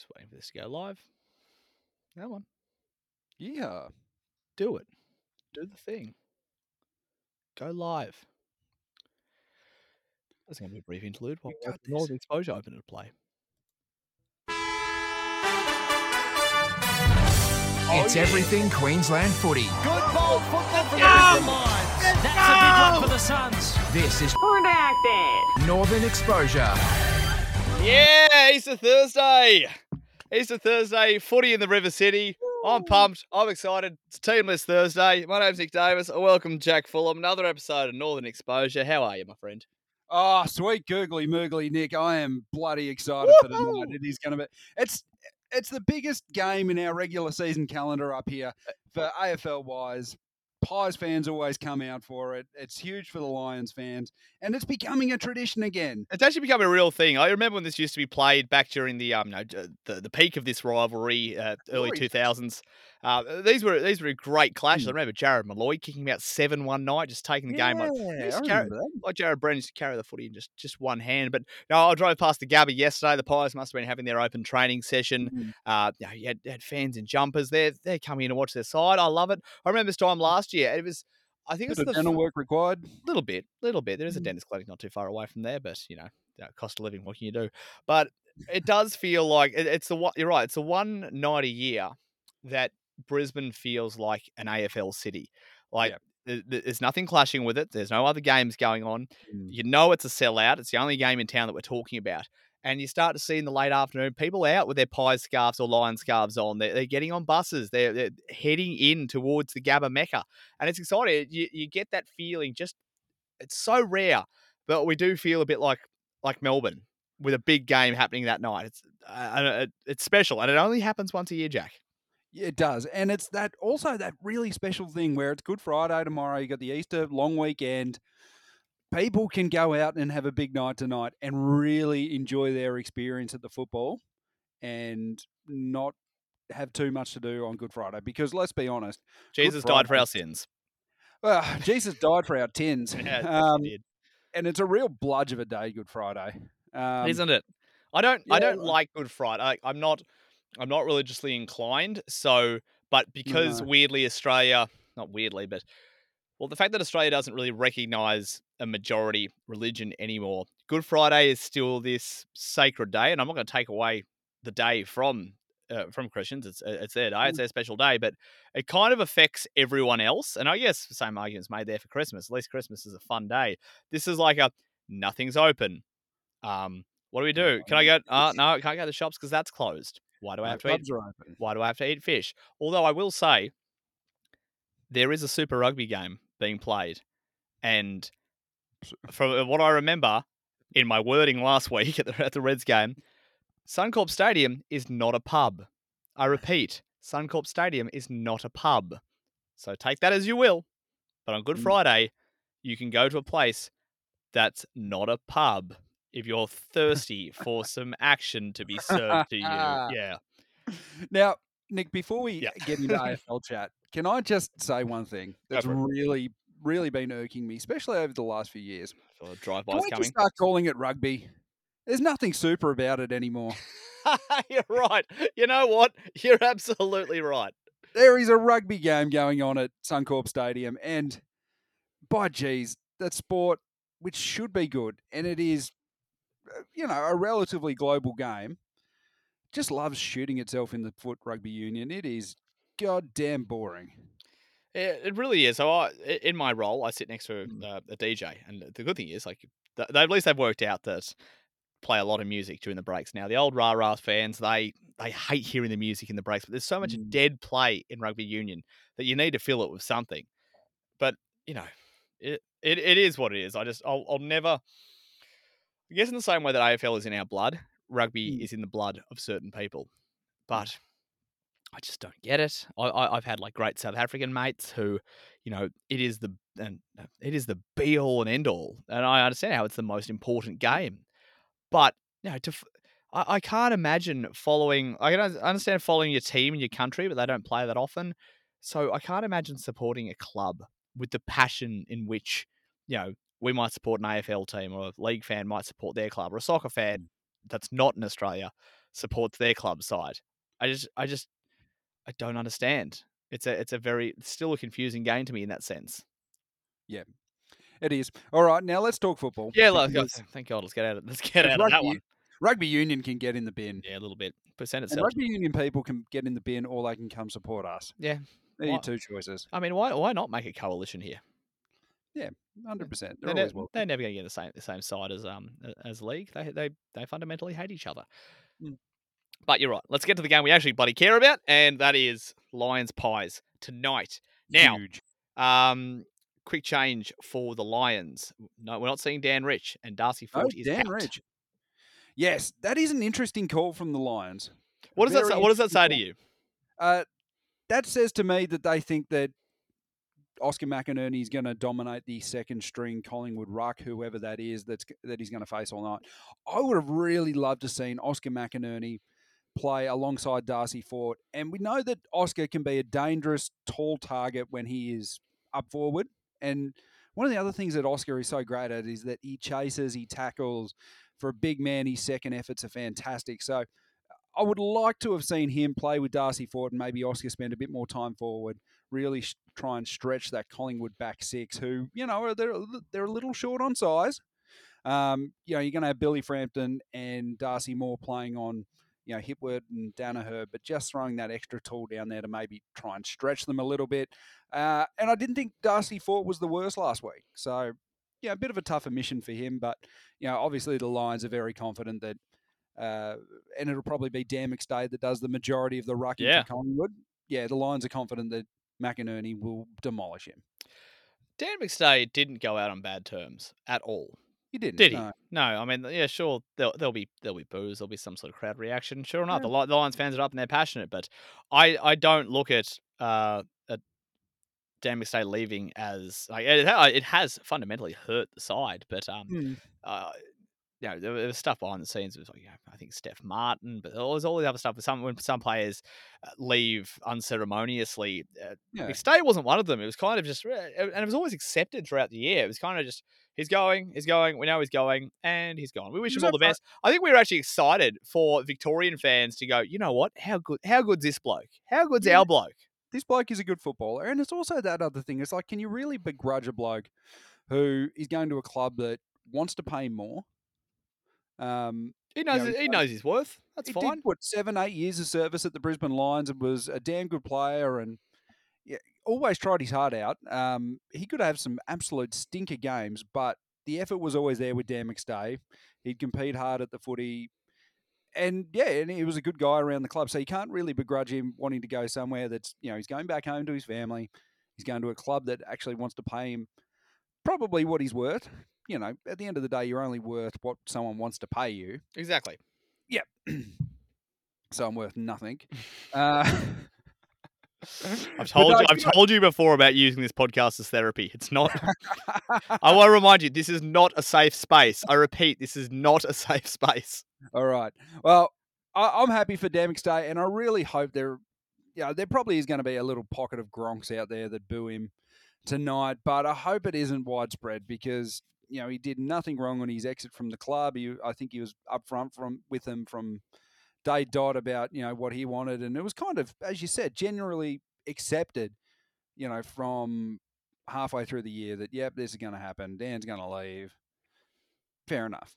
Just waiting for this to go live. Come on, Yeah. do it. Do the thing. Go live. That's going to be a brief interlude while You we got wait Northern. Exposure open to play. It's oh, everything Queensland footy. Good bold football from Yeah. the Lions. That's a big one for the Suns. This is Redacted. Northern Exposure. Yeah, Easter Thursday. Easter Thursday, footy in the River City. I'm pumped. I'm excited. It's Teamlist Thursday. My name's Nick Davis. I welcome Jack Fulham. Another episode of Northern Exposure. How are you, my friend? Oh, sweet googly moogly, Nick. I am bloody excited for tonight. Woohoo! It is going to be. It's it's the biggest game in our regular season calendar up here for AFL wise. Pies fans always come out for it. It's huge for the Lions fans, and it's becoming a tradition again. It's actually become a real thing. I remember when this used to be played back during the um, no, the, the peak of this rivalry, uh, early two thousands. Uh, these were these were great clashes. I Mm. remember Jarrod Molloy kicking about seven one night, just taking the game like Yeah, carry- remember that. like Jared Brennan used to carry the footy in just, just one hand. But no, I drove past the Gabba yesterday. The Pies must have been having their open training session. Mm. Uh, you, know, you had, had fans in jumpers. They're they're coming in to watch their side. I love it. I remember this time last year. It was, I think it Bit was the dental f- work required. little bit, little bit. There is a Mm. dentist clinic not too far away from there, but you know, you know, cost of living. What can you do? But it does feel like it, it's the one. You're right. It's the one night a year that Brisbane feels like an AFL city. Like th- th- there's nothing clashing with it. There's no other games going on. Mm. You know it's a sellout. It's the only game in town that we're talking about. And you start to see in the late afternoon people out with their pie scarves or lion scarves on. They're, they're getting on buses. They're, they're heading in towards the Gabba Mecca. And it's exciting. You, you get that feeling just, it's so rare. But we do feel a bit like like Melbourne with a big game happening that night. It's uh, it's special. And it only happens once a year, Jack. Yeah, It does, and it's that also that really special thing where it's Good Friday tomorrow. You got the Easter long weekend. People can go out and have a big night tonight and really enjoy their experience at the football, and not have too much to do on Good Friday. Because let's be honest, Jesus died for our sins. well, Jesus died for our tins, Yeah, um, and it's a real bludge of a day, Good Friday. Um, isn't it? I don't I don't like- like Good Friday. I, I'm not I'm not religiously inclined. So, but because No. weirdly Australia, not weirdly, but well, the fact that Australia doesn't really recognise a majority religion anymore. Good Friday is still this sacred day, and I'm not going to take away the day from uh, from Christians. It's uh, it's their day. It's their special day, but it kind of affects everyone else. And I guess the same arguments made there for Christmas. At least Christmas is a fun day. This is like a nothing's open. Um, what do we do? Can I go? Uh, no, I can't go to the shops because that's closed. Why do I have to eat? clubs are open. Why do I have to eat fish? Although I will say, there is a Super Rugby game being played, and from what I remember in my wording last week at the, at the Reds game, Suncorp Stadium is not a pub. I repeat, Suncorp Stadium is not a pub. So take that as you will. But on Good Mm. Friday, you can go to a place that's not a pub if you're thirsty for some action to be served to you. Yeah. Now, Nick, before we Yeah. get into AFL chat, can I just say one thing that's really, really been irking me, especially over the last few years? I feel a drive-by's Can we coming. just start calling it rugby? There's nothing super about it anymore. You're right. You know what? You're absolutely right. There is a rugby game going on at Suncorp Stadium, and by geez, that sport, which should be good, and it is, you know, a relatively global game, just loves shooting itself in the foot rugby union. It is goddamn boring. It, really is. So, I, in my role, I sit next to Mm. uh, a DJ, and the good thing is, like, they, at least they've worked out that play a lot of music during the breaks. Now, the old rah rah fans, they they hate hearing the music in the breaks, but there's so much Mm. dead play in rugby union that you need to fill it with something. But you know, it it, it is what it is. I just I'll, I'll never. I guess in the same way that AFL is in our blood, rugby Mm. is in the blood of certain people. But I just don't get it. I, I, I've had like great South African mates who, you know, it is the and uh, it is the be all and end all, and I understand how it's the most important game. But you know, to I, I can't imagine following. I can understand following your team and your country, but they don't play that often. So I can't imagine supporting a club with the passion in which you know we might support an AFL team, or a league fan might support their club, or a soccer fan mm. that's not in Australia supports their club side. I just, I just, I don't understand. It's a, it's a very, it's still a confusing game to me in that sense. Yeah, it is. All right, now let's talk football. Yeah, thank God, let's get out of, let's get out of rugby, that one. rugby union can get in the bin. Yeah, a little bit. And itself. rugby union people can get in the bin or they can come support us. Yeah. They're your two choices. I mean, why, why not make a coalition here? 100%. They're They're, always nev- they're never going to get the same the same side as um as league. They they they fundamentally hate each other. Mm. But you're right. Let's get to the game we actually bloody care about, and that is Lions Pies tonight. Now, Huge. um, quick change for the Lions. No, we're not seeing Dan Rich, and Darcy Oh, Fort is Dan out. Rich. Yes, that is an interesting call from the Lions. What does that say, What does that say to you? Uh, that says to me that they think that Oscar McInerney is going to dominate the second string Collingwood ruck, whoever that is, that's that he's going to face all night. I would have really loved to seen Oscar McInerney play alongside Darcy Fort, and we know that Oscar can be a dangerous tall target when he is up forward. And one of the other things that Oscar is so great at is that he chases, he tackles. For a big man, his second efforts are fantastic. So uh, I would like to have seen him play with Darcy Fort and maybe Oscar spend a bit more time forward, really try and stretch that Collingwood back six, who, you know, they're, a they're a little short on size. Um, you know, you're going to have Billy Frampton and Darcy Moore playing on, you know, Hipwood and Daniher, but just throwing that extra tool down there to maybe try and stretch them a little bit. Uh, and I didn't think Darcy Fort was the worst last week. So, yeah, a bit of a tougher mission for him, but, you know, obviously the Lions are very confident that uh, and it'll probably be Dan McStay that does the majority of the rucking Yeah. for Collingwood. Yeah, the Lions are confident that McInerney will demolish him. Dan McStay didn't go out on bad terms at all. He didn't. Did he? no. No, I mean, yeah, sure. There'll, there'll be there'll be boos. There'll be some sort of crowd reaction. Sure enough, Yeah. the, the Lions fans are up and they're passionate. But I I don't look at uh at Dan McStay leaving as like it, it has fundamentally hurt the side. But um, Mm. uh, you know, there, was stuff behind the scenes. It was like, you know, I think Steph Martin, but there was all the other stuff. But Some when some players uh, leave unceremoniously, uh, Yeah. McStay wasn't one of them. It was kind of just, uh, and it was always accepted throughout the year. It was kind of just, he's going, he's going. We know he's going, and he's gone. We wish him all the best. I think we were actually excited for Victorian fans to go. You know what? How good? How good's this bloke? How good's Yeah. our bloke? This bloke is a good footballer. And it's also that other thing. It's like, can you really begrudge a bloke who is going to a club that wants to pay more? Um, He knows. know, he knows his worth. That's he fine. did what seven, eight years of service at the Brisbane Lions and was a damn good player and yeah, always tried his heart out. Um, he could have some absolute stinker games, but the effort was always there with Dan McStay. He'd compete hard at the footy, and yeah, and he was a good guy around the club. So you can't really begrudge him wanting to go somewhere that's you know he's going back home to his family. He's going to a club that actually wants to pay him probably what he's worth. You know, at the end of the day, you're only worth what someone wants to pay you Exactly. Yep. so I'm worth nothing. Uh, I've told no, you. I've you know- told you before about using this podcast as therapy. It's not. I want to remind you, this is not a safe space. I repeat, this is not a safe space. All right. Well, I, I'm happy for Dan Day, and I really hope there, yeah, there probably is going to be a little pocket of gronks out there that boo him tonight, but I hope it isn't widespread because you know he did nothing wrong on his exit from the club. He, I think he was upfront from with him from day dot about you know what he wanted, and it was kind of, as you said, generally accepted. You know, from halfway through the year that yep, this is going to happen. Dan's going to leave. Fair enough.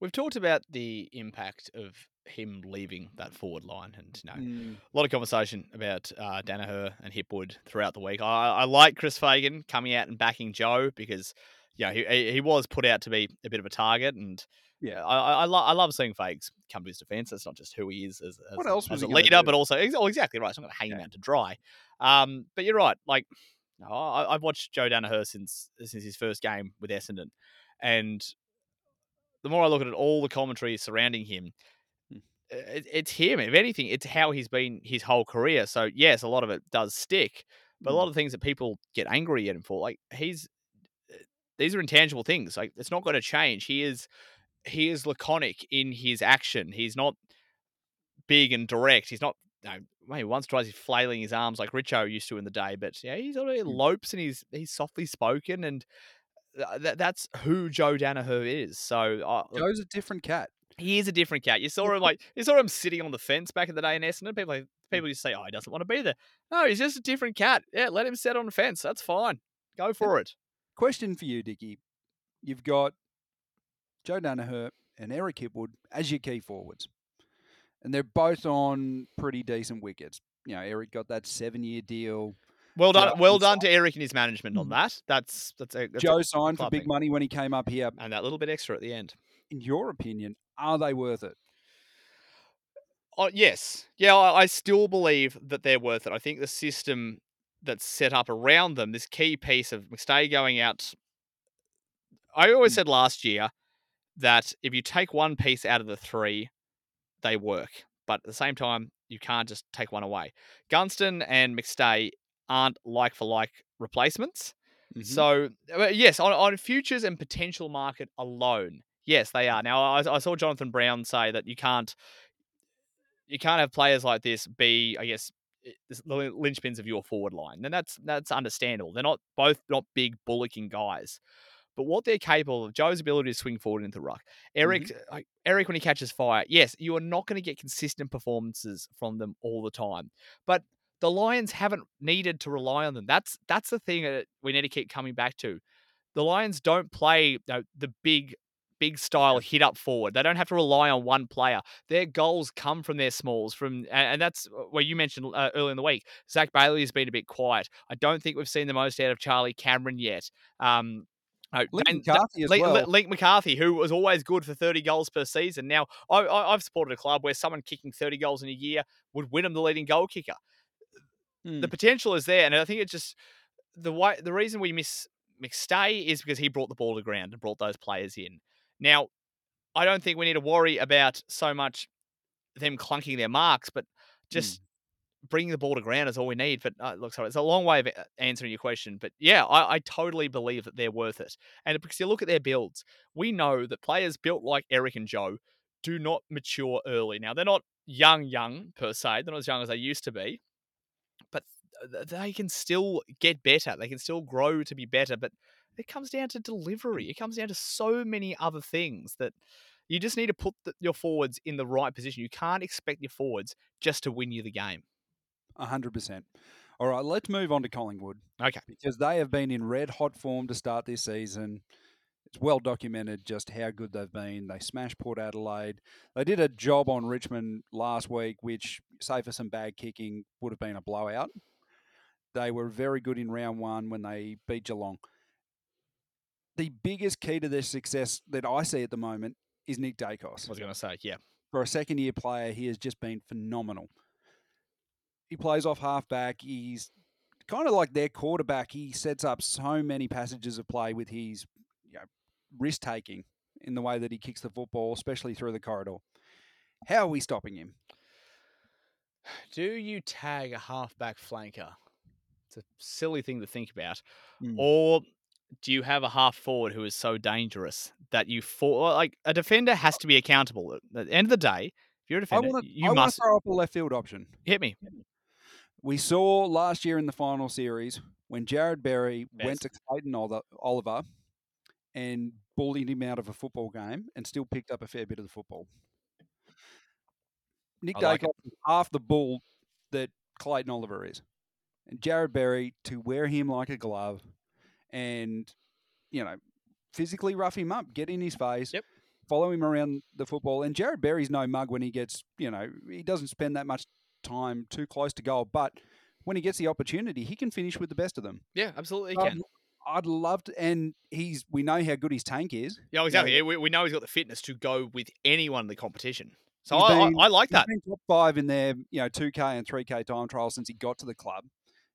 We've talked about the impact of him leaving that forward line, and you know, Mm. a lot of conversation about uh, Daniher and Hipwood throughout the week. I, I like Chris Fagan coming out and backing Joe because, you know, he he was put out to be a bit of a target, and Yeah. I I, I, lo- I love seeing Fages come to his defence. It's not just who he is as, as, What else was as a leader, do? but also oh, exactly right. It's not going to hang him out to dry. Um, but you're right. Like, no, I, I've watched Joe Daniher since since his first game with Essendon, and the more I look at it, all the commentary surrounding him, Hmm. it, it's him. If anything, it's how he's been his whole career. So yes, a lot of it does stick, but a Mm. lot of things that people get angry at him for, like he's these are intangible things. Like it's not going to change. He is he is laconic in his action. He's not big and direct. He's not. Know, maybe once or twice he's flailing his arms like Richo used to in the day, but yeah, he's sort of Mm. lopes and he's he's softly spoken, and th- that's who Joe Daniher is. So uh, Joe's a different cat. he is a different cat. You saw him like you saw him sitting on the fence back in the day in Essendon. People like, people just say, "Oh, he doesn't want to be there." No, he's just a different cat. Yeah, let him sit on the fence. That's fine. Go for it. Question for you, Dickie. You've got Joe Daniher and Eric Hipwood as your key forwards. And they're both on pretty decent wickets. You know, Eric got that seven year deal. Well done, well done to Eric and his management on hmm. that. That's that's a, that's a- Joe signed for big money when he came up here. and that little bit extra at the end. In your opinion, are they worth it? Oh, yes. Yeah, I, I still believe that they're worth it. I think the system that's set up around them, this key piece of McStay going out. I always Mm. said last year that if you take one piece out of the three, they work. But at the same time, you can't just take one away. Gunston and McStay aren't like for like replacements. Mhm. So uh, yes, on, on futures and potential market alone, yes, they are. Now I, I saw Jonathan Brown say that you can't you can't have players like this be, I guess, the linchpins of your forward line. And that's that's understandable. They're not both not big bullocking guys. But what they're capable of, Joe's ability to swing forward into the ruck. Eric, mm-hmm. like, Eric, when he catches fire, yes, you are not going to get consistent performances from them all the time. But the Lions haven't needed to rely on them. That's that's the thing that we need to keep coming back to. The Lions don't play you know, the big, big style hit up forward. They don't have to rely on one player. Their goals come from their smalls. From and, that's where you mentioned uh, earlier in the week. Zac Bailey has been a bit quiet. I don't think we've seen the most out of Charlie Cameron yet. Um, no, Link Dan- McCarthy as Link, well. Link McCarthy, who was always good for 30 goals per season. Now, I, I, I've supported a club where someone kicking 30 goals in a year would win them the leading goal kicker. Mm. The potential is there, and I think it's just the way the reason we miss McStay is because he brought the ball to ground and brought those players in. Now, I don't think we need to worry about so much them clunking their marks, but just bringing the ball to ground is all we need. But uh, look, sorry, it's a long way of answering your question. But yeah, I, I totally believe that they're worth it. And because you look at their builds, we know that players built like Eric and Joe do not mature early. Now they're not young, young per se. They're not as young as they used to be, but they can still get better. They can still grow to be better. But it comes down to delivery. It comes down to so many other things that. You just need to put the, your forwards in the right position. You can't expect your forwards just to win you the game. A hundred percent. All right, let's move on to Collingwood Okay. because they have been in red hot form to start this season. It's well documented just how good they've been. They smashed Port Adelaide. They did a job on Richmond last week, which, say for some bad kicking, would have been a blowout. They were very good in round one when they beat Geelong. The biggest key to their success that I see at the moment is Nick Daicos I was going to say, yeah. for a second year player, he has just been phenomenal. He plays off halfback. He's kind of like their quarterback. He sets up so many passages of play with his you know, risk taking in the way that he kicks the football, especially through the corridor. How are we stopping him? Do you tag a halfback flanker? It's a silly thing to think about. Mm. Or do you have a half forward who is so dangerous that you for like a defender has uh to be accountable at the end of the day? If you're a defender, want to. you I must throw up a left field option. hit me. We saw last year in the final series when Jarrod Berry went to Clayton Oliver and bullied him out of a football game and still picked up a fair bit of the football. Nick I like. Half the bull that Clayton Oliver is. And Jarrod Berry to wear him like a glove and, you know, physically rough him up, get in his face, Yep. follow him around the football. And Jarrod Berry's no mug when he gets, you know, he doesn't spend that much time too close to goal, but when he gets the opportunity, he can finish with the best of them. Yeah, absolutely I'd- um, can. I'd love to, and he's we know how good his tank is. Yeah, oh, exactly. Yeah, we, we know he's got the fitness to go with anyone in the competition. So I, I, been- I like He's that. been top five in their you know two K and three K time trials since he got to the club.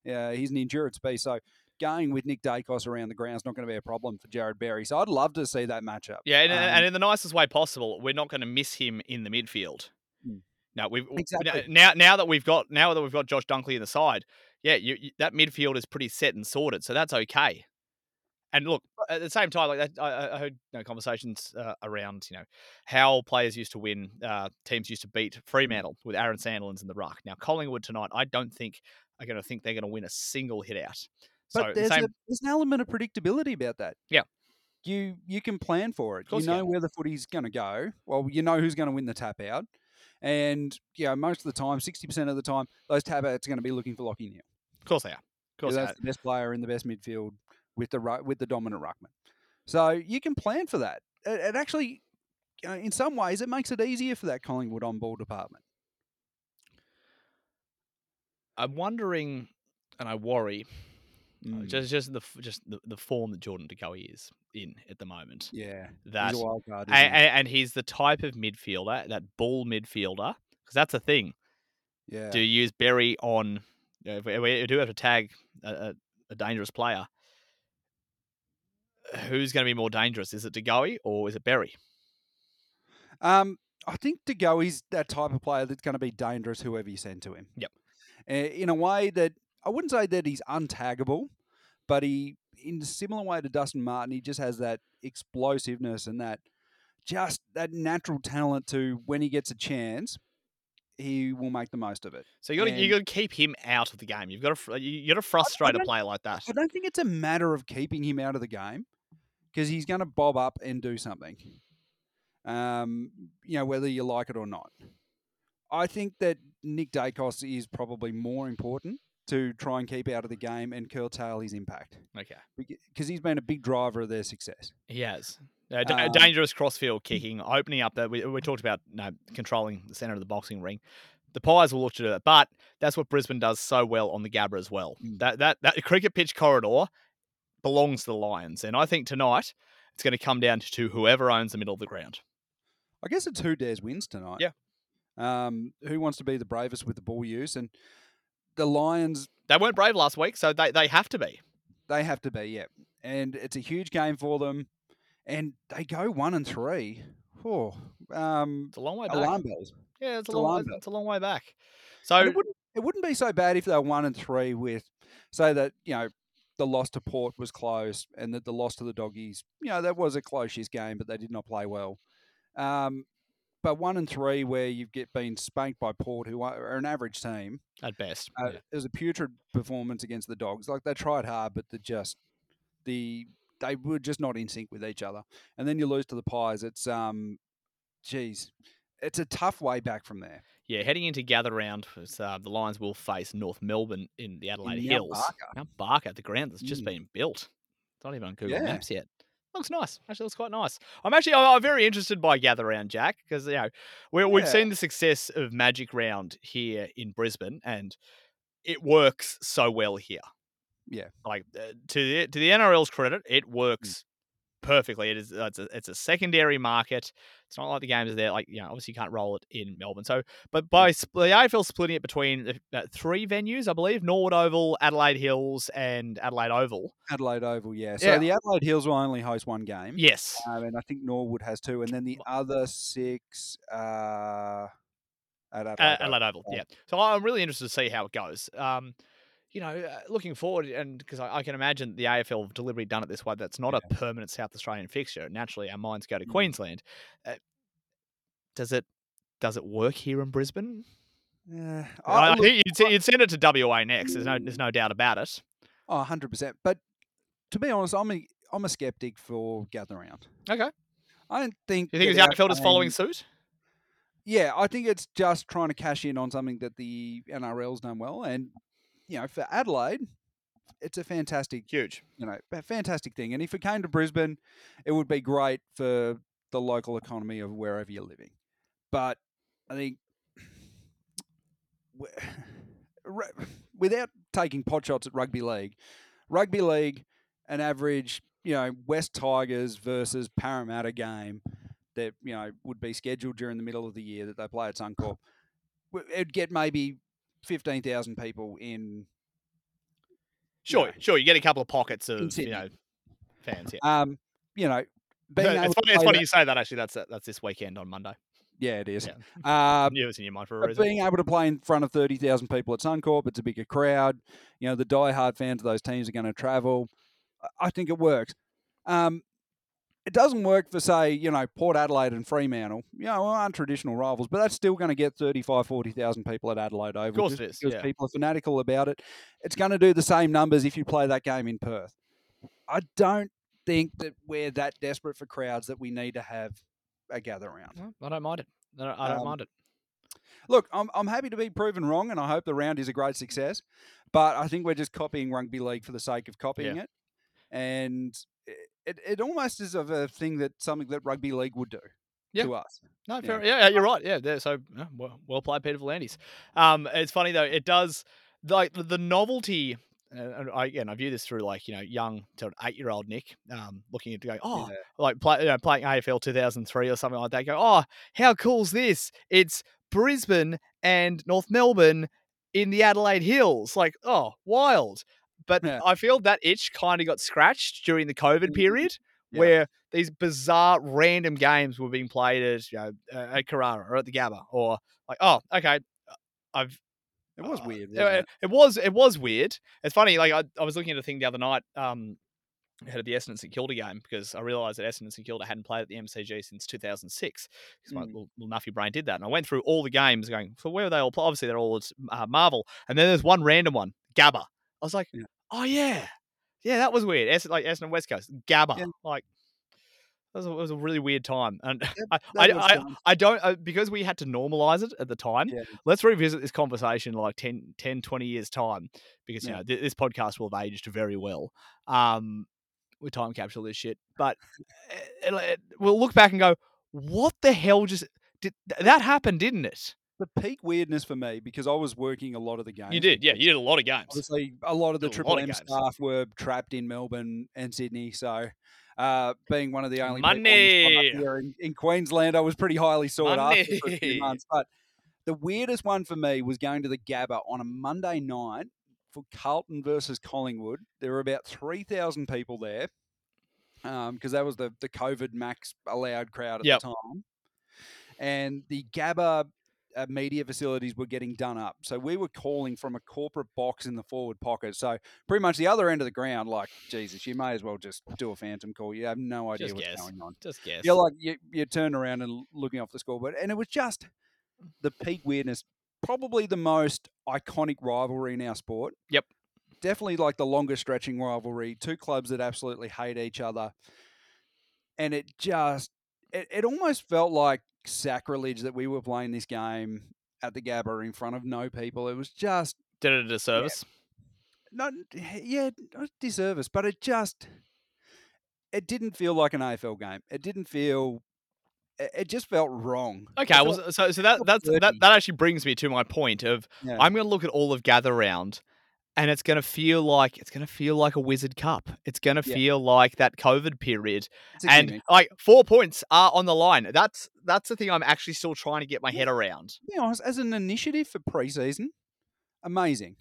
Yeah, he's an endurance beast. So going with Nick Daicos around the ground is not going to be a problem for Jarrod Berry. So I'd love to see that matchup. Yeah, and, Um, and in the nicest way possible, we're not going to miss him in the midfield. Mm. No, we've Exactly. now now that we've got now that we've got Josh Dunkley in the side, yeah, you, you, that midfield is pretty set and sorted, so that's okay. And look, at the same time, like that, I- I, heard you know, conversations uh, around you know how players used to win, uh, teams used to beat Fremantle with Aaron Sandilands in the ruck. Now Collingwood tonight, I don't think are going to think they're going to win a single hit out. So but the there's, same, a, there's an element of predictability about that. Yeah. you you can plan for it. You know can. where the footy's going to go. Well, you know who's going to win the tap out, and you know most of the time, sixty percent of the time, those tap outs are going to be looking for Lachie Neale. Of course they are. Of course that's are. the best player in the best midfield with the with the dominant ruckman. So you can plan for that. It, it actually, you know, in some ways, it makes it easier for that Collingwood on ball department. I'm wondering, and I worry, uh, Mm, just just the just the, the form that Jordan De Goey is in at the moment. yeah, That he's a wild card. A- isn't a- he? and, he's the type of midfielder, that ball midfielder, because that's the thing. yeah, Do you use Berry on? You know, if we, we do have to tag a, a, a dangerous player. Who's going to be more dangerous? Is it De Goey or is it Berry? Um, I think De Goey's that type of player that's going to be dangerous whoever you send to him. Yep. Uh, in a way that I wouldn't say that he's untaggable, but he, in a similar way to Dustin Martin, he just has that explosiveness and that just that natural talent to when he gets a chance, he will make the most of it. So you got to you got to keep him out of the game. You've got to you got to frustrate a player like that. I don't think it's a matter of keeping him out of the game because he's going to bob up and do something. Um, you know, whether you like it or not. I think that Nick Daicos is probably more important to try and keep out of the game and curtail his impact Okay, because he's been a big driver of their success. he has. Uh, d- Um, dangerous crossfield kicking, opening up that we, we talked about, you know, controlling the center of the boxing ring. The Pies will look to do that, but that's what Brisbane does so well on the Gabba as well. Mm. That that that cricket pitch corridor belongs to the Lions, and I think tonight it's going to come down to whoever owns the middle of the ground. I guess it's who dares wins tonight. Yeah. Um, who wants to be the bravest with the ball use? And the Lions They weren't brave last week, so they, they have to be. They have to be, yeah. And it's a huge game for them. And they go one and three. Oh, um, It's a long way back. alarm bells. Yeah, it's a long, alarm it's, a long way back. So it wouldn't it wouldn't be so bad if they were one and three with, say that you know, the loss to Port was close, and that the loss to the Doggies, you know, that was a close game, but they did not play well. Um, but one and three where you've get been spanked by Port, who are an average team. at best, Uh, yeah. It was a putrid performance against the Dogs. Like they tried hard, but they just the they were just not in sync with each other. And then you lose to the Pies. It's um, geez, it's a tough way back from there. yeah, heading into gather round, uh, the Lions will face North Melbourne in the Adelaide Mount Hills. Barker. Mount Barker, the ground that's just Mm. been built. It's not even on Google Yeah. Maps yet. Looks nice. Actually, looks quite nice. I'm actually I'm very interested by gather round, Jack, because you know we, we've Yeah. seen the success of Magic Round here in Brisbane, and it works so well here. Yeah. like uh, to the to the NRL's credit, it works perfectly. It is uh, it's a, it's a secondary market. It's not like the games are there. Like you know, obviously you can't roll it in Melbourne. So, but by the AFL splitting it between uh, three venues, I believe Norwood Oval, Adelaide Hills, and Adelaide Oval. Adelaide Oval, yeah. So Yeah. the Adelaide Hills will only host one game. Yes, Um, and I think Norwood has two, and then the other six uh, at Adelaide. Uh, Oval. Adelaide Oval. Yeah. So I'm really interested to see how it goes. Um, you know, uh, looking forward, and because I, I can imagine the AFL have deliberately done it this way. That's not a permanent South Australian fixture. Naturally, our minds go to Mm. Queensland. Uh, does it? Does it work here in Brisbane? Yeah. I, I- think you'd, you'd send it to WA next. There's no, there's no doubt about it. Oh, 100%. But to be honest, I'm a, I'm a skeptic for Gather Round. Okay. I don't think. You think the AFL is following suit? Yeah, I think it's just trying to cash in on something that the NRL's done well. And, you know, for Adelaide, it's a fantastic, Huge. you know, a fantastic thing. And if it came to Brisbane, it would be great for the local economy of wherever you're living. But I think without taking pot shots at rugby league, rugby league, an average, you know, West Tigers versus Parramatta game that you know would be scheduled during the middle of the year that they play at Suncorp, it'd get maybe fifteen thousand people in. Sure, know, sure. You get a couple of pockets of you know fans. Yeah. Um, you know, being it's funny, it's funny you say that. Actually, that's that's this weekend on Monday. yeah, it is. Yeah. Um, Knew it was in your mind for a reason. being able to play in front of 30,000 people at Suncorp, it's a bigger crowd. You know, the die-hard fans of those teams are going to travel. I- I think it works. Um, it doesn't work for, say, you know, Port Adelaide and Fremantle. You know, aren't traditional rivals, but that's still going to get 35, 40,000 people at Adelaide Oval. course just it is, Because yeah. people are fanatical about it. It's going to do the same numbers if you play that game in Perth. I don't think that we're that desperate for crowds that we need to have a gather round. Well, I don't mind it. I don't, I don't Um, mind it. Look, I'm, I'm happy to be proven wrong, and I hope the round is a great success. But I think we're just copying rugby league for the sake of copying it, and it, it, almost is of a thing that something that rugby league would do Yeah. to us. No, Yeah. fair, yeah, yeah, you're right. Yeah, there, so yeah, well, well played, Peter V'landys. Um, it's funny though; it does like the, the novelty. And I, again, I view this through like you know young to eight-year-old Nick, um, looking at to go, oh, Yeah. like play, you know, playing AFL 2003 or something like that. Go, oh, how cool's this? It's Brisbane and North Melbourne in the Adelaide Hills. Like, oh, wild. But Yeah. I feel that itch kind of got scratched during the COVID Mhm. period, Yeah. where these bizarre, random games were being played at, you know, uh, at Carrara or at the Gabba, or like, oh, okay, I've It was uh, weird. yeah, Wasn't it, it was it was weird. It's funny. Like I, I was looking at a thing the other night. Um, ahead of the Essendon St Kilda game because I realised that Essendon St Kilda hadn't played at the MCG since 2006 because my Mm. little, little nuffy brain did that, and I went through all the games going, so where were they all? Obviously, they're all uh, Marvel, and then there's one random one, Gabba. I was like, Yeah. oh yeah, yeah, that was weird. Essendon, like Essendon West Coast, Gabba, Yeah. like. It was, a, it was a really weird time, and I, that I, I. I don't uh, because we had to normalize it at the time. Yeah. Let's revisit this conversation in like 10, 10 20 years time because you know th- this podcast will have aged very well. Um, we time capsule this shit, but it, it- we'll look back and go, "What the hell just did th- that happen? Didn't it? The peak weirdness for me because I was working a lot of the games. You did, yeah. You did a lot of games. Obviously, a lot of the Triple M staff were trapped in Melbourne and Sydney, so uh, being one of the only people on this pod Money. in, in Queensland, I was pretty highly sought after for a few months. But the weirdest one for me was going to the Gabba on a Monday night for Carlton versus Collingwood. There were about three thousand people there because that was the the COVID max allowed crowd at Yep. the time, and the Gabba uh, media facilities were getting done up. So we were calling from a corporate box in the forward pocket. So pretty much the other end of the ground, like Jesus, you may as well just do a phantom call. You have no idea Just what's guess. going on. Just guess. You're like you, you turn around and looking off the scoreboard, and it was just the peak weirdness. Probably the most iconic rivalry in our sport. Yep. Definitely like the longest stretching rivalry. Two clubs that absolutely hate each other, and it just it, it almost felt like sacrilege that we were playing this game at the Gabba in front of no people. It was just did it a disservice. not yeah not disservice, but it just it didn't feel like an AFL game. It didn't feel. It, just felt wrong. Okay, well, so so that that's that, that actually brings me to my point of Yeah. I'm going to look at all of Gather Round, and it's going to feel like it's going to feel like a Wizard Cup. It's going to Yeah. feel like that COVID period, and gimme. like four points are on the line. That's that's the thing I'm actually still trying to get my Yeah. head around. honest, as an initiative for preseason, amazing.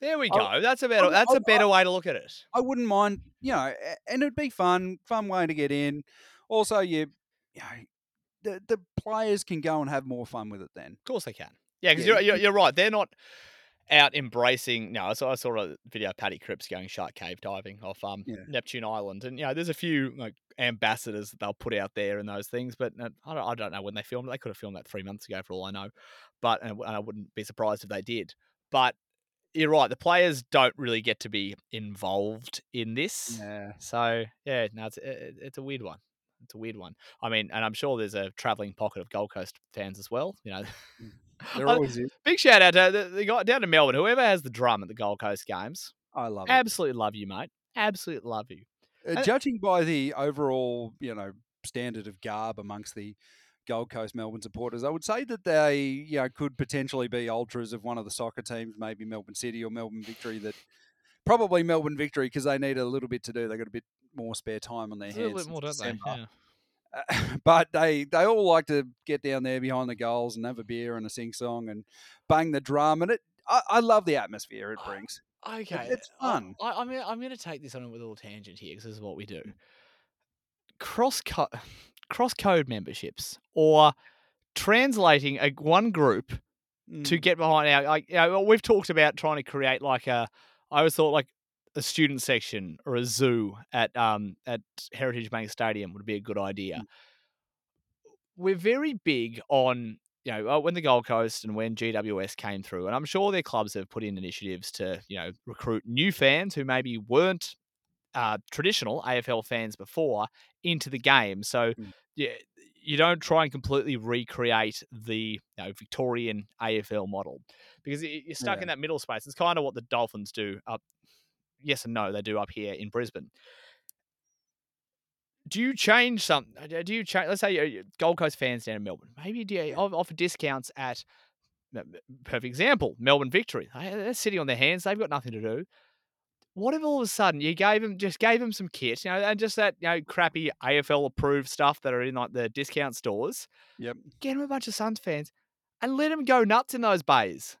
There we I- go. That's a better I- that's I- a better way to look at it. I wouldn't mind, you know, and it'd be fun, fun way to get in. Also, you, you know, the the players can go and have more fun with it then. Of course they can. Yeah, because Yeah, you're, you're you're right. They're not out embracing. No, I saw, I saw a video of Paddy Cripps going shark cave diving off um Yeah. Neptune Island, and you know, there's a few like ambassadors that they'll put out there and those things. But uh, I don't I don't know when they filmed. They could have filmed that three months ago for all I know. But and, I wouldn't be surprised if they did. But you're right. The players don't really get to be involved in this. Yeah. So yeah, no, it's it, it's a weird one. It's a weird one. I mean, and I'm sure there's a traveling pocket of Gold Coast fans as well. You know, There I- always big shout out to the, guy down in Melbourne. Whoever has the drum at the Gold Coast games, I love it. absolutely love you, mate. Absolutely love you. Uh, and- judging by the overall, you know, standard of garb amongst the Gold Coast Melbourne supporters, I would say that they, you know, could potentially be ultras of one of the soccer teams, maybe Melbourne City or Melbourne Victory. That probably Melbourne Victory because they need a little bit to do. They got a bit more spare time on their A hands. little bit more, don't they? Yeah. but they they all like to get down there behind the goals and have a beer and a sing song and bang the drum and it. I, I love the atmosphere it brings. Okay, it's fun. I, I'm I'm going to take this on with a little tangent here because this is what we do. Cross co- cross code memberships or translating a one group to Mm. get behind our like you know, we've talked about trying to create like a I always thought like a student section or a zoo at um at Heritage Bank Stadium would be a good idea. We're very big on you know uh, when the Gold Coast and when GWS came through, and I'm sure their clubs have put in initiatives to you know recruit new fans who maybe weren't uh, traditional AFL fans before into the game. So Mm. yeah, you don't try and completely recreate the you know, Victorian AFL model because you're stuck Yeah. in that middle space. It's kind of what the Dolphins do up. Yes and no, they do up here in Brisbane. Do you change some? uh, Do you change? Let's say Gold Coast fans down in Melbourne. Maybe do you offer discounts at? Perfect example: Melbourne Victory. They- They're sitting on their hands. They've got nothing to do. What if all of a sudden you gave them just gave them some kit, you know, and just that you know crappy AFL approved stuff that are in like the discount stores? Yep. Get them a bunch of Suns fans and let them go nuts in those bays.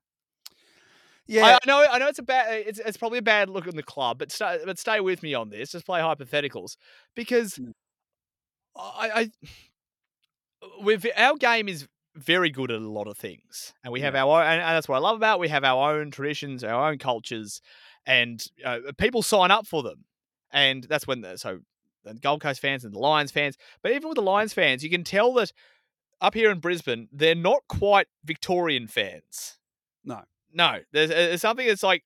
Yeah, I, I know, I know, it's a bad, it's, it's probably a bad look in the club, but stay, but stay with me on this. Just play hypotheticals because Mm. I, I, with our game is very good at a lot of things, and we have Yeah. our own, and, and that's what I love about. it. We have our own traditions, our own cultures, and uh, people sign up for them, and that's when the, so the Gold Coast fans and the Lions fans, but even with the Lions fans, you can tell that up here in Brisbane, they're not quite Victorian fans. No. No, there's, there's something that's like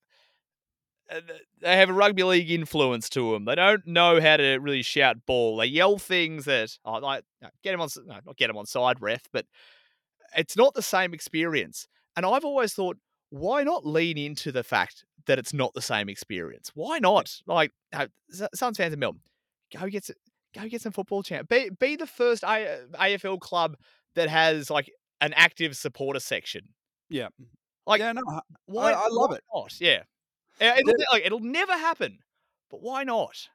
uh, they have a rugby league influence to them. They don't know how to really shout ball. They yell things that oh, like get them on, no, not get them on side ref, but it's not the same experience. And I've always thought, why not lean into the fact that it's not the same experience? Why not? Like, Suns fans in Melbourne, go get s- go get some football champ. Be be the first A- AFL club that has like an active supporter section. yeah, Like, yeah. No, I- why? I love why it. Not? Yeah, Uh, it'll, ne- like, it'll never happen. But why not?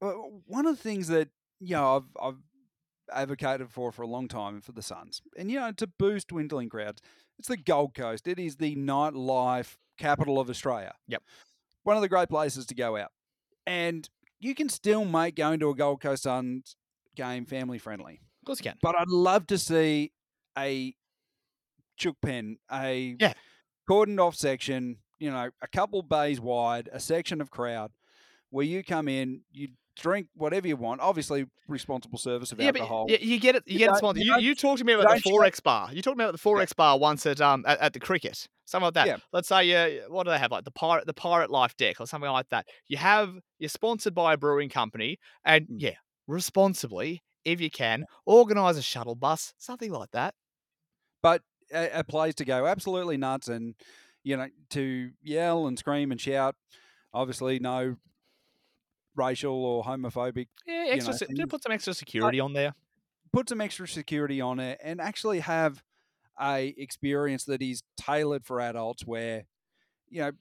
One of the things that you know I've I've advocated for for a long time for the Suns, and you know to boost dwindling crowds, it's the Gold Coast. It is the nightlife capital of Australia. Yep. one of the great places to go out, and you can still make going to a Gold Coast Suns game family friendly. Of course you can. But I'd love to see a chook pen, a Yeah. Cordoned off section, you know, a couple bays wide, a section of crowd where you come in, you drink whatever you want. Obviously, responsible service of Yeah, alcohol. but you, you get it. You, You get it. Sponsored. you You, talked to me about the XXXX bar. You talked about the XXXX bar once at um at, at the cricket, something like that. Yeah. Let's say uh, what do they have like the pirate the pirate life deck or something like that. You have you're sponsored by a brewing company, and Mm. yeah, responsibly if you can organize a shuttle bus, something like that. A, a place to go absolutely nuts and you know to yell and scream and shout. Obviously, no racial or homophobic. Yeah, You know, put some extra security on there. Put some extra security on it and actually have a experience that is tailored for adults, where you know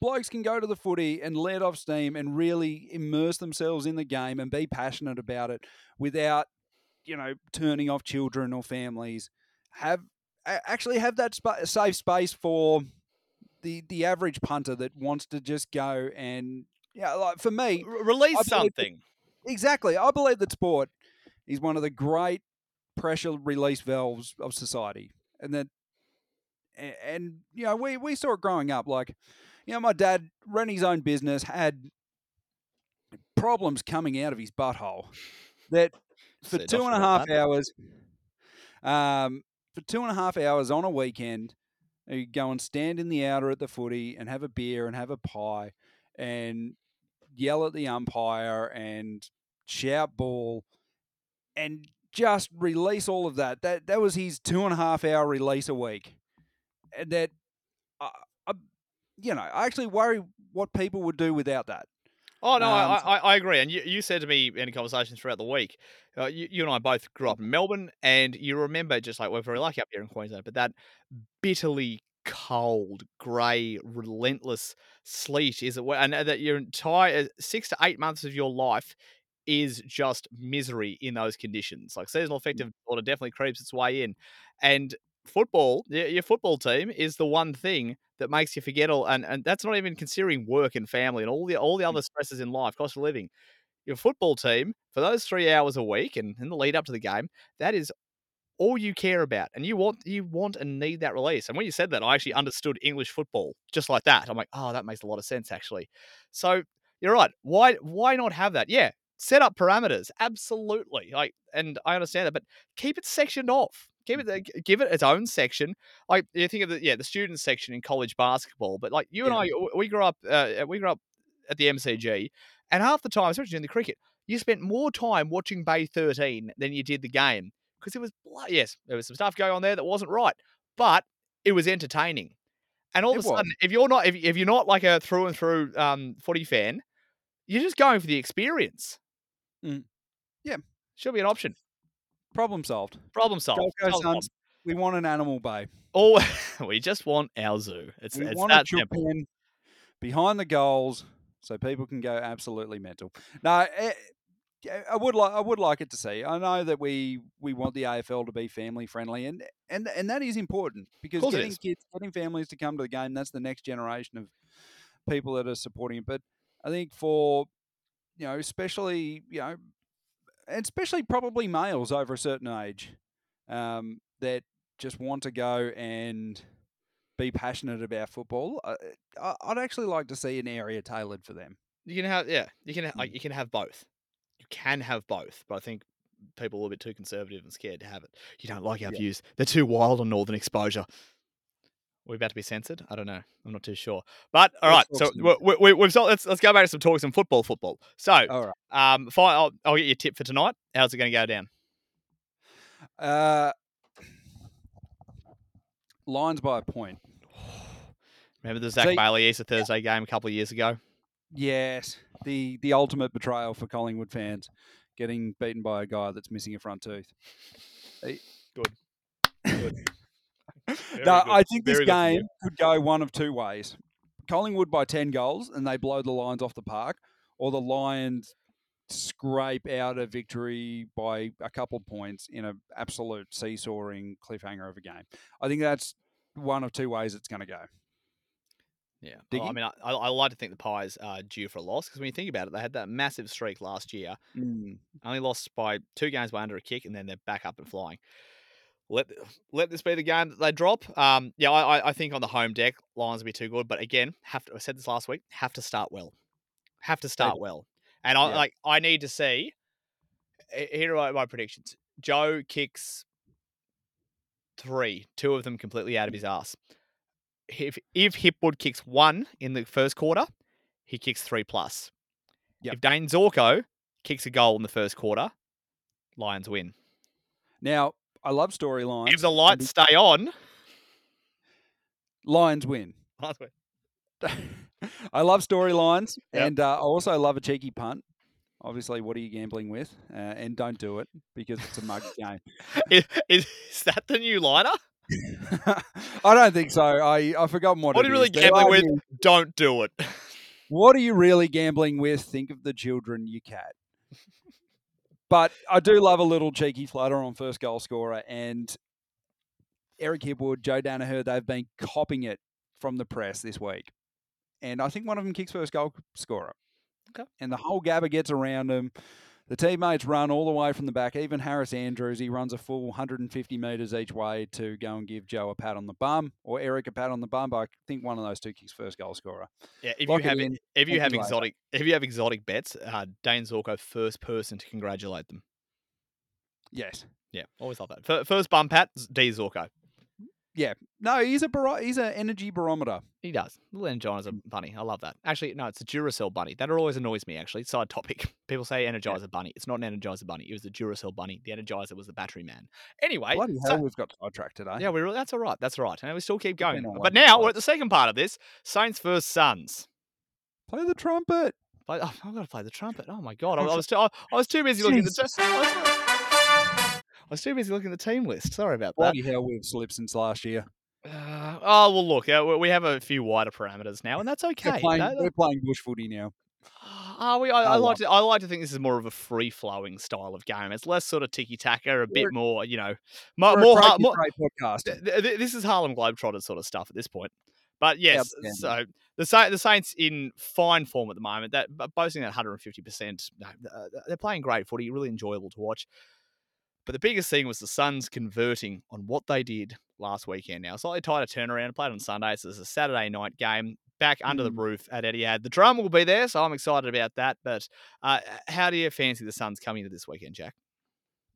blokes can go to the footy and let off steam and really immerse themselves in the game and be passionate about it without you know turning off children or families. Have actually have that spa- safe space for the the average punter that wants to just go and yeah, like for me, release I believe that- something. exactly. I believe that sport is one of the great pressure release valves of society, and that a- and you know we we saw it growing up. Like you know, my dad ran his own business, had problems coming out of his butthole that for Said two and a half hours, um, for two and a half hours on a weekend, uh, you go and stand in the outer at the footy and have a beer and have a pie and yell at the umpire and shout ball and just release all of that. That that was his two and a half hour release a week, and that, I, I, you know, I actually worry what people would do without that. Oh no, I, Um, I, I agree. And you, you said to me in conversations throughout the week, uh, you, you and I both grew up in Melbourne, and you remember just like we're very lucky up here in Queensland, but that bitterly cold, grey, relentless sleet is it, and uh, that your entire uh, six to eight months of your life is just misery in those conditions. Like seasonal affective disorder definitely creeps its way in, and football, your football team is the one thing that makes you forget all, and, and that's not even considering work and family and all the all the mm. other stresses in life, cost of living. Your football team for those three hours a week and in the lead up to the game, that is all you care about, and you want you want and need that release. And when you said that, I actually understood English football just like that. I'm like, oh, that makes a lot of sense actually. So you're right. Why why not have that? Yeah, set up parameters, absolutely. Like, and I understand that, but keep it sectioned off. Give it, give it its own section. Like you think of the yeah the student section in college basketball, but like you and Yeah. I, we grew up, uh, we grew up at the MCG, And half the time, especially in the cricket, you spent more time watching Bay 13 than you did the game because it was, yes, there was some stuff going on there that wasn't right, but it was entertaining. And all It of a was. sudden, if you're not, if, if you're not like a through and through um, footy fan, you're just going for the experience. Mm. Yeah. should be an option. Problem solved. Problem solved. Gold Coast Suns, we want an animal bay. Oh, we just want our zoo. It's, We it's want a that simple. pen behind the goals so people can go absolutely mental. No, eh, I would like I would like it to see. I know that we we want the AFL to be family friendly, and and and that is important because course getting kids, getting families to come to the game, that's the next generation of people that are supporting it. But I think for you know, especially you know, and especially probably males over a certain age, um, that just want to go and be passionate about football. Uh, I, I'd actually like to see an area tailored for them. You can have yeah, you can like you can have both. You can have both, but I think people are a little bit too conservative and scared to have it. You don't like our Yeah. views; they're too wild on Northern Exposure. We about to be censored? I don't know. I'm not too sure. But all right, so we, we, we've let's let's go back to some talks some football. Football. So, All right. um, fine. I'll, I'll get your tip for tonight. How's it going to go down? Uh, Lions by a point. Remember the Zac See- Bailey Easter Thursday game a couple of years ago? Yes, the the ultimate betrayal for Collingwood fans, getting beaten by a guy that's missing a front tooth. Very no. I think this Very good game could go one of two ways: Collingwood by ten goals and they blow the Lions off the park, or the Lions scrape out a victory by a couple points in an absolute seesawing cliffhanger of a game. I think that's one of two ways it's going to go. Yeah, oh, well, I mean, I, I, I like to think the Pies are due for a loss because when you think about it, they had that massive streak last year. Mm. Only lost by two games by under a kick, and then they're back up and flying. Let let this be the game that they drop. Um, yeah, I, I- think on the home deck, Lions will be too good. But again, have to, I said this last week. Have to start well. Have to start well. And I Yeah. like I need to see. Here are my predictions. Joe kicks three, two of them completely out of his ass. If if Hipwood kicks one in the first quarter, he kicks three plus. Yep. If Dane Zorko kicks a goal in the first quarter, Lions win. Now, I love storylines. If the lights stay on, Lions win. Lions win. I love storylines, Yep. and uh, I also love a cheeky punt. Obviously, what are you gambling with? Uh, and don't do it because it's a mug game. is, is that the new liner? I don't think so. I I forgotten what. What are you really is. Gambling with? Don't do it. What are you really gambling with? Think of the children you cat. But I do love a little cheeky flutter on first goal scorer, and Eric Hipwood, Joe Daniher, they've been copping it from the press this week. And I think one of them kicks first goal scorer. Okay. And the whole Gabba gets around him. The teammates run all the way from the back. Even Harris Andrews, he runs a full 150 metres each way to go and give Joe a pat on the bum or Eric a pat on the bum. But I think one of those two kicks first goal scorer. Yeah, if Lock you have in. if you have later. exotic if you have exotic bets, uh, Dane Zorko first person to congratulate them. Yes. Yeah, always love that. First bum pat, D Zorko. Yeah. No, he's a baro- he's an energy barometer. He does. Little Energizer Mm. bunny. I love that. Actually, no, it's a Duracell bunny. That always annoys me, actually. Side topic. People say Energizer bunny. It's not an Energizer bunny. It was the Duracell bunny. The Energizer was the battery man. Anyway. Bloody so- hell, we've got sidetracked today. yeah, we really, that's all right. That's all right. And we still keep going. But now we're at the second part of this Saints versus Suns. Play the trumpet. Play, oh, I've got to play the trumpet. Oh my god! I, I was too, I, I was too busy looking at the. I, was, was too busy looking at the team list. Sorry about that. Bloody hell, we've slipped since last year. Uh, oh well, look, uh, we- have a few wider parameters now, and that's We're okay. playing, That- we're playing bush footy now. Are we? I, I Oh, like to. I like to think this is more of a free flowing style of game. It's less sort of ticky tacker, a bit We're- more, you know, more. We're more, great, more podcast. th- th- th- this is Harlem Globetrotters sort of stuff at this point. But yes, so the Sa- the Saints in fine form at the moment. That boasting that 150. percent No, uh, they're playing great footy. Really enjoyable to watch. But the biggest thing was the Suns converting on what they did last weekend. Now, slightly tighter turnaround. Played on Sunday. So it's a Saturday night game back under the Mm. roof at Etihad. The drama will be there, so I'm excited about that. But uh, how do you fancy the Suns coming into this weekend, Jack?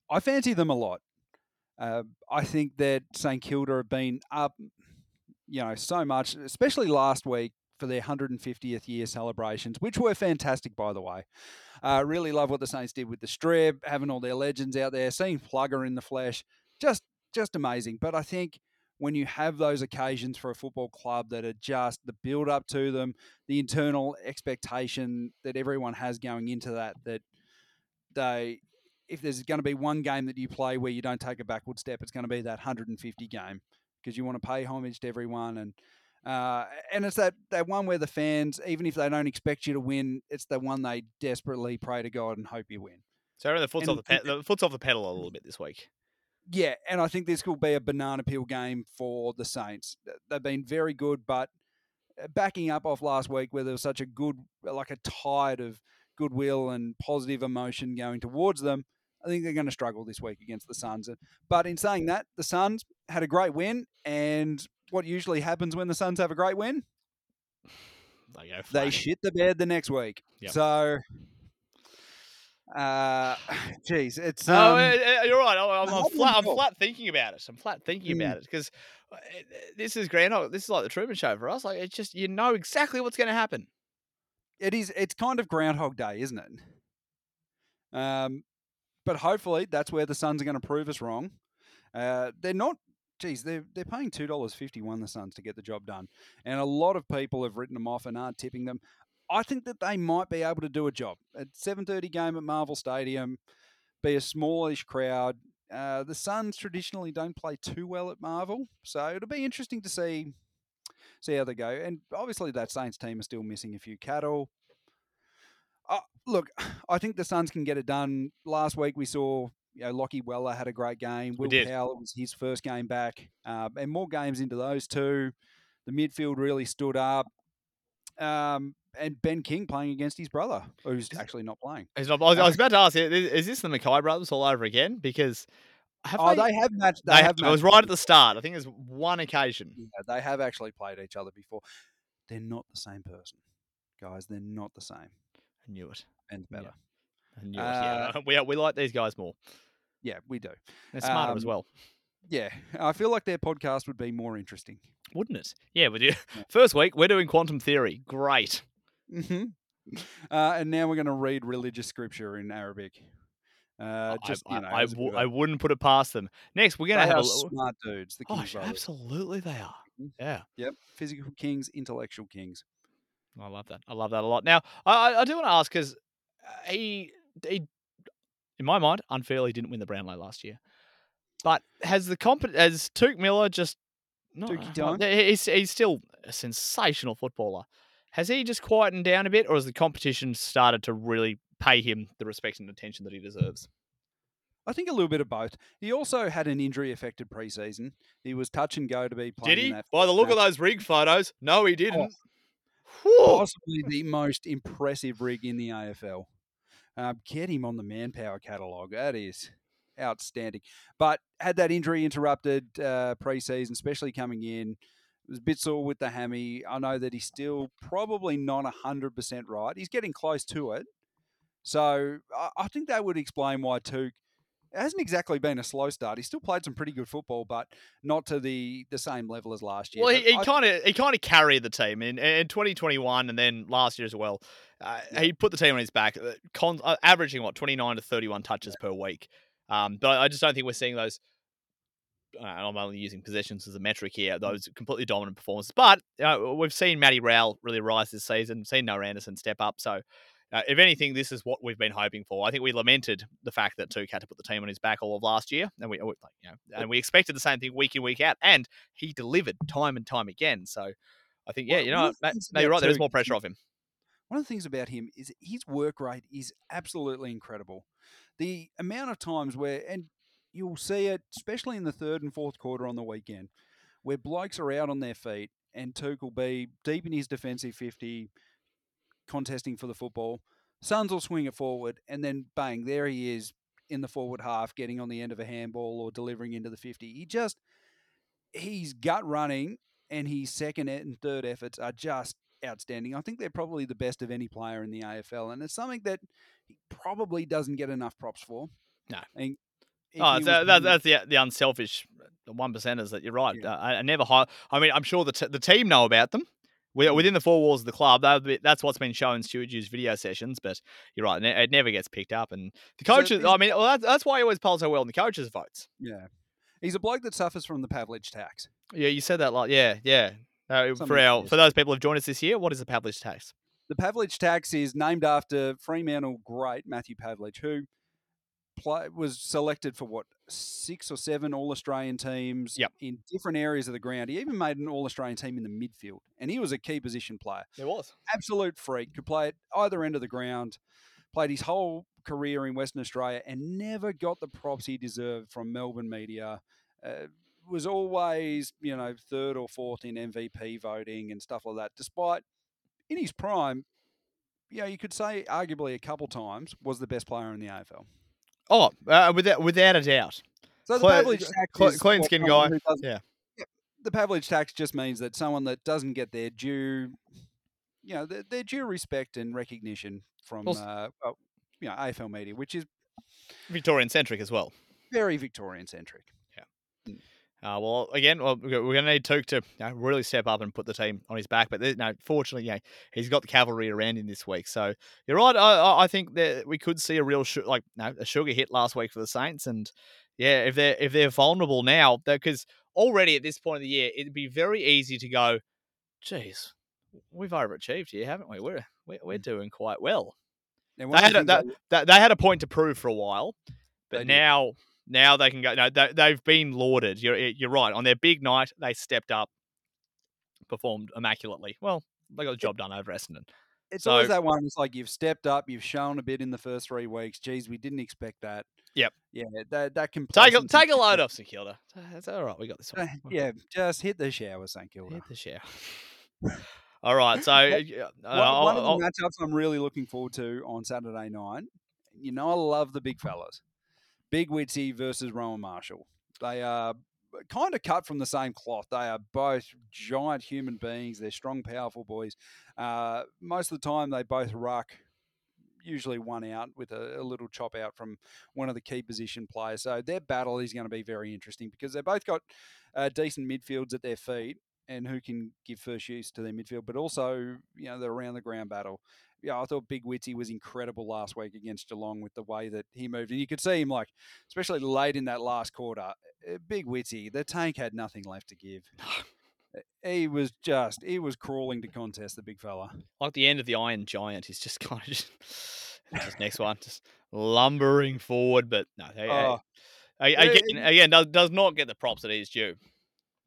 I fancy them a lot. Uh, I think that St Kilda have been up, you know, so much, especially last week for their 150th year celebrations, which were fantastic, by the way. Uh, really love what the Saints did with the strip, having all their legends out there, seeing Plugger in the flesh, just just amazing. But I think when you have those occasions for a football club that are just the build up to them, the internal expectation that everyone has going into that, that they, if there's going to be one game that you play where you don't take a backward step, it's going to be that 150 game because you want to pay homage to everyone and. Uh, and it's that, that one where the fans, even if they don't expect you to win, it's the one they desperately pray to God and hope you win. So the foot's And off the, pe- the foot's off the pedal a little bit this week. Yeah, and I think this will be a banana peel game for the Saints. They've been very good, but uh, backing up off last week where there was such a good, like a tide of goodwill and positive emotion going towards them, I think they're going to struggle this week against the Suns. But in saying that, the Suns had a great win, and what usually happens when the Suns have a great win? They go They shit the bed the next week. Yep. So, uh, geez, it's Oh, um, uh, uh, you're right. I'm, I'm, I I'm haven't flat. I'm flat thinking about it. I'm flat thinking Mm. about it because this is Groundhog. This is like the Truman Show for us. Like it's just you know exactly what's going to happen. it is it's kind of Groundhog Day, isn't it? Um, but hopefully that's where the Suns are going to prove us wrong. Uh, they're not. Geez, they're they're paying two dollars fifty one the Suns to get the job done, and a lot of people have written them off and aren't tipping them. I think that they might be able to do a job at seven thirty game at Marvel Stadium, be a smallish crowd. Uh, the Suns traditionally don't play too well at Marvel, so it'll be interesting to see see how they go. And obviously, that Saints team are still missing a few cattle. Uh, look, I think the Suns can get it done. Last week we saw, you know, Lachie Weller had a great game. We Will did. Powell, was his first game back, uh, and more games into those two. The midfield really stood up. Um, and Ben King playing against his brother, who's actually not playing. Not- I, was, I was about to ask, is this the McKay brothers all over again? Because have Oh, they have matched. They, they have. it was right at the start. I think there's one occasion. Yeah, they have actually played each other before. They're not the same person, guys. They're not the same. I knew it. Ben's Yeah. better. I knew it. Yeah, we we like these guys more. Yeah, we do. They're smarter as Um, well, Yeah, I feel like their podcast would be more interesting. wouldn't it? Yeah, we do. Yeah. First week we're doing quantum theory. Great. hmm Uh, and now we're going to read religious scripture in Arabic. Uh, I- just I, you know, I, as a w- I wouldn't put it past them. Next, we're gonna have are a smart dudes. The Oh, absolutely they are. Mhm. Yeah. Yep, physical kings, intellectual kings. I love that. I love that a lot. Now, I, I- I do want to ask because he, he, in my mind, unfairly didn't win the Brownlow last year. But has the comp has Touk Miller just no, Tukey uh, no, he's he's still a sensational footballer. Has he just quietened down a bit, or has the competition started to really pay him the respect and attention that he deserves? I think a little bit of both. He also had an injury-affected preseason. He was touch and go to be playing. Did he? That By the look match. of those rig photos, no, he oh. didn't. Whew. possibly the most impressive rig in the AFL. Um, get him on the manpower catalogue. That is outstanding. But had that injury interrupted uh, preseason, especially coming in. It was a bit sore with the hammy. I know that he's still probably not 100% right. He's getting close to it. So I, think that would explain why Touk it hasn't exactly been a slow start. He still played some pretty good football, but not to the, the same level as last year. Well, he kind of he kind of carried the team in, in 2021 and then last year as well. Uh, Yeah. He put the team on his back, uh, con- uh, averaging what 29 to 31 touches per week. Um, but I just don't think we're seeing those. Uh, I'm only using possessions as a metric here. Those completely dominant performances. But uh, we've seen Matty Rowell really rise this season. Seen Noah Anderson step up. So. Uh, if anything, this is what we've been hoping for. I think we lamented the fact that Touk had to put the team on his back all of last year, and we, you know, and we expected the same thing week in week out, and he delivered time and time again. So, I think, yeah, Well, you know, of Matt, no, you're right. There is more pressure off him. One of the things about him is his work rate is absolutely incredible. The amount of times where, and you'll see it, especially in the third and fourth quarter on the weekend, where blokes are out on their feet and Touk will be deep in his defensive 50, contesting for the football. Suns will swing it forward, and then bang, there he is in the forward half, getting on the end of a handball or delivering into the 50. He just, he's gut running, and his second and third efforts are just outstanding. I think they're probably the best of any player in the AFL, and it's something that he probably doesn't get enough props for. No. And Oh, he it's, was uh, that, that's the the unselfish one percenters that you're right. Yeah. Uh, I, I never hire. I mean, I'm sure the t- the team know about them. Within the four walls of the club. That be, that's what's been shown in Stuart Dew's video sessions. But you're right, it never gets picked up. And the coaches, is- I mean, well, that's, that's why he always polls so well in the coaches' votes. Yeah. He's a bloke that suffers from the Pavlich tax. Yeah, you said that like, yeah, yeah. Uh, for our for those people who've joined us this year, what is the Pavlich tax? The Pavlich tax is named after Fremantle great Matthew Pavlich, who play, was selected for what six or seven All Australian teams Yep. in different areas of the ground. He even made an All Australian team in the midfield, and he was a key position player. There was. Absolute freak. Could play at either end of the ground. Played his whole career in Western Australia and never got the props he deserved from Melbourne media. Uh, was always, you know, third or fourth in MVP voting and stuff like that. Despite in his prime, you know, you could say arguably a couple times was the best player in the AFL. Oh, uh, without without a doubt. So the Cle- Pavlich tax cle- clean skin guy, yeah. The Pavlich tax just means that someone that doesn't get their due, you know, their, their due respect and recognition from, Also- uh, well, you know, AFL media, which is Victorian centric as well. very Victorian centric. Uh, well, again, well, we're going to need Touk to you know, really step up and put the team on his back. But there- no, fortunately, you know, he's got the cavalry around him this week. So you're right. I, I- I think that we could see a real su- like no, a sugar hit last week for the Saints, and yeah, if they're if they're vulnerable now, because already at this point of the year, it'd be very easy to go, "Geez, we've overachieved here, haven't we? We're we're, we're doing quite well." They had a, that, they had a point to prove for a while, but now. did. Now they can go. No, they, they've been lauded. You're eh, you're right. On their big night, they stepped up, performed immaculately. Well, they got the job done over Essendon. it's so- always that one. It's like you've stepped up, you've shown a bit in the first three weeks. Geez, we didn't expect that. Yep. Yeah, that that can Take a take a load off St Kilda. That's uh, all right. We got this uh, one. Yeah, just hit the shower, St Kilda. hit the shower. all right. So uh, One, I'll- one of I'll- the matchups I'm really looking forward to on Saturday night. You know, I love the big fellas. Big Witsy versus Rowan Marshall. They are kind of cut from the same cloth. They are both giant human beings. They're strong, powerful boys. Uh, most of the time, they both ruck. Usually one out with a, a little chop out from one of the key position players. So their battle is going to be very interesting because they've both got uh, decent midfields at their feet and who can give first use to their midfield, but also you know the around the ground battle. Yeah, I thought Big Witsy was incredible last week against Geelong with the way that he moved, and you could see him like, especially late in that last quarter. uh, Big Witsy, the tank had nothing left to give. Uh, He was just he was crawling to contest the big fella. like the end of the Iron Giant. He's just kind of just, just next one, just lumbering forward. But no, hey, hey, Oh, a- again, it- again does, does not get the props that he's due.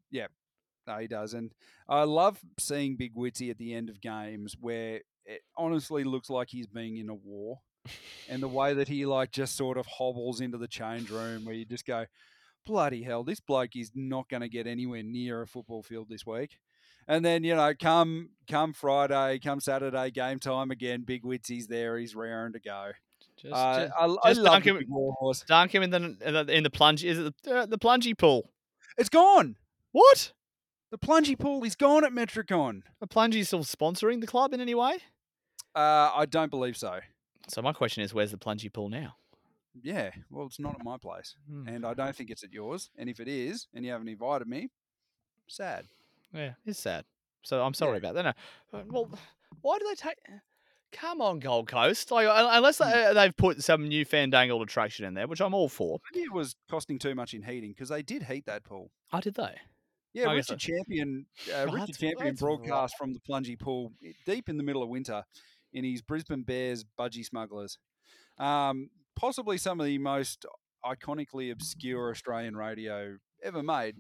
Yeah, no, he does, and I love seeing Big Witsy at the end of games where it honestly looks like he's being in a war, and the way that he like just sort of hobbles into the change room, where you just go, "Bloody hell, this bloke is not going to get anywhere near a football field this week." And then you know, come come Friday, come Saturday, game time again. Big Witsy's there; he's raring to go. Just, Uh, just I, I love dunk him- big war horse. dunk him in the in the, in the plunge. Is it the, uh, the plungy pool? It's gone. What? The plungy pool is gone at Metricon. Are plungy still sponsoring the club in any way? Uh, I don't believe so. So my question is, where's the plungy pool now? Yeah, well, it's not at my place, Hmm. and I don't think it's at yours. And if it is, and you haven't invited me, sad. Yeah, it's sad. So I'm sorry about that. No, uh, well, why do they take? Come on, Gold Coast. Like, unless Hmm. they, they've put some new fandangled attraction in there, which I'm all for. Maybe it was costing too much in heating because they did heat that pool. Oh, did they? Yeah, I Richard Champion, uh, Richard Champion that's right. broadcast from the plungy pool deep in the middle of winter in his Brisbane Bears budgie smugglers. Um, possibly some of the most iconically obscure Australian radio ever made.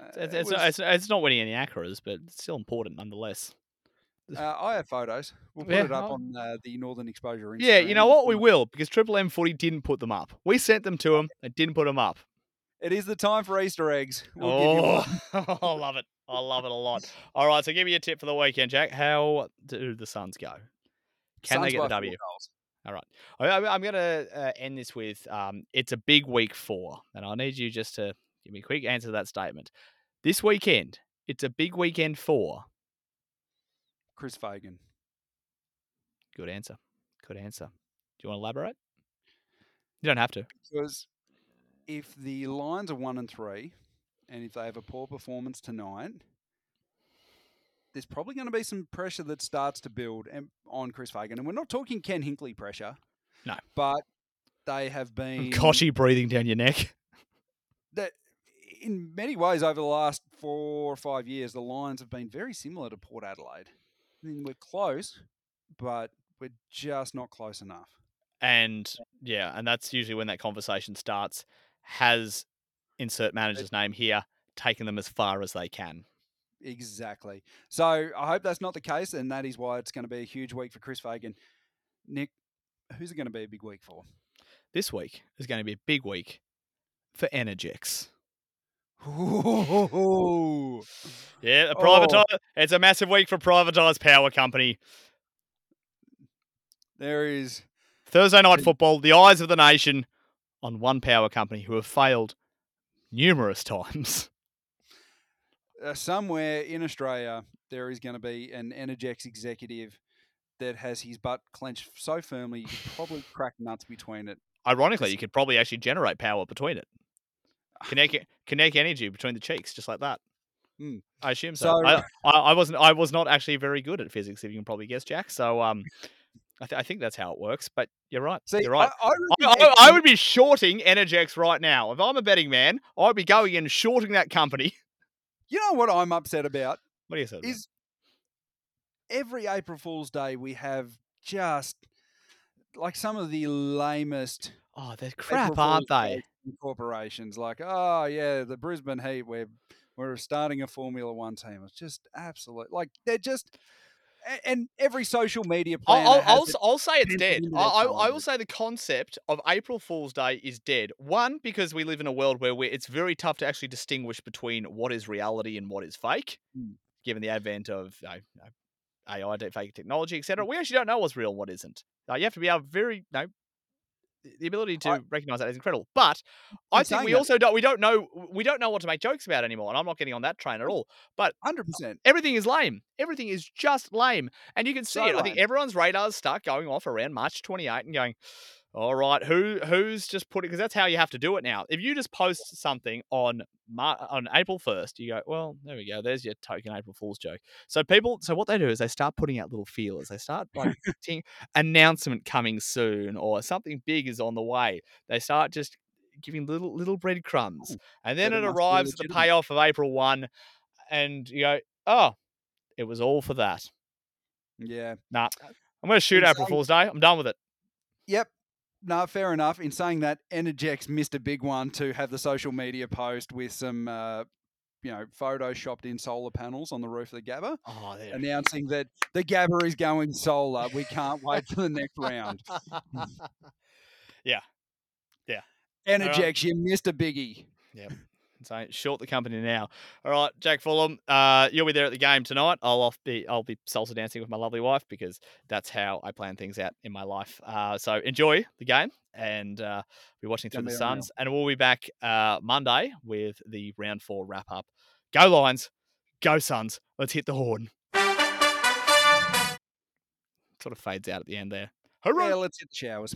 Uh, It's, it's, it's, was- not, it's, it's not winning any ACRAs, but it's still important nonetheless. uh, I have photos. We'll put Yeah, it up I'll- on uh, the Northern Exposure. Instagram. Yeah, you know what? We will because Triple M Footy didn't put them up. We sent them to them. They didn't put them up. It is the time for Easter eggs. We'll give you oh, one. I love it. I love it a lot. All right, so give me a tip for the weekend, Jack. How do the Suns go? Can they get the W? goals. I- I- I'm going to uh, end this with um, it's a big week four, and I need you just to give me a quick answer to that statement. This weekend, it's a big weekend for. Chris Fagan. Good answer. Good answer. Do you want to elaborate? You don't have to. Because if the Lions are one and three, and if they have a poor performance tonight, there's probably going to be some pressure that starts to build on Chris Fagan. And we're not talking Ken Hinkley pressure. No. But they have been. Kochie breathing down your neck. That, in many ways, over the last four or five years, the Lions have been very similar to Port Adelaide. I mean, we're close, but we're just not close enough. And yeah, and that's usually when that conversation starts. Has insert manager's name here taken them as far as they can? Exactly. So I hope that's not the case, and that is why it's going to be a huge week for Chris Fagan. Nick, who's it going to be a big week for? This week is going to be a big week for Energex. Ooh. Yeah, the Oh. privatize. It's a massive week for privatized power company. There is Thursday night football, the eyes of the nation on one power company who have failed numerous times. Uh, somewhere in Australia, there is going to be an Energex executive that has his butt clenched so firmly you could probably crack nuts between it. Ironically, you could probably actually generate power between it. Connect connect energy between the cheeks, just like that. Mm. I assume so. So, I, I, I wasn't. I was not actually very good at physics, if you can probably guess, Jack. So, um, I, th- I think that's how it works. But you're right. See, you're right. I would be shorting Energex right now. If I'm a betting man, I'd be going and shorting that company. You know what I'm upset about What do you say? is every April Fool's Day we have just like some of the lamest oh, they're crap, April aren't Fool's they? Corporations like, oh yeah, the Brisbane Heat, we're we're starting a Formula One team. It's just absolute like they're just and every social media planner I'll, I'll, I'll, say it's dead. I, I, I will say the concept of April Fool's Day is dead. One, because we live in a world where it's very tough to actually distinguish between what is reality and what is fake, Mm. given the advent of you know, you know, AI, deepfake technology, etc. We actually don't know what's real and what isn't. Uh, you have to be able very, you know, the- ability to I- recognize that is incredible. But I think we that- also don't we don't know we don't know what to make jokes about anymore, and I'm not getting on that train at oh, all. But hundred percent. Everything is lame. Everything is just lame. And you can see So it. I think lame. everyone's radars start going off around March 28 and going, all right, who who's just putting because that's how you have to do it now. If you just post something on Mar- on April 1st, you go, well, there we go. There's your token April Fool's joke. So people, so what they do is they start putting out little feelers. They start like announcement coming soon or something big is on the way. They start just giving little little breadcrumbs, Ooh, and then it it must be arrives at the payoff of April 1, and you go, oh, it was all for that. Yeah. Nah, I'm going to shoot April Fool's Day. I'm done with it. Yep. No, fair enough. In saying that, Energex missed a big one to have the social media post with some, uh, you know, photoshopped in solar panels on the roof of the Gabba, Oh, announcing that the Gabba is going solar. We can't wait for the next round. Yeah. Yeah. Energex, you missed a biggie. So short the company now. All right, Jack Fulham, uh, you'll be there at the game tonight. I'll off be I'll be salsa dancing with my lovely wife because that's how I plan things out in my life. Uh, so enjoy the game and uh, be watching through the. Suns, and we'll be back uh, Monday with the round four wrap up. Go Lions, go Suns. Let's hit the horn. Sort of fades out at the end there. Hooray! Yeah, let's hit the showers.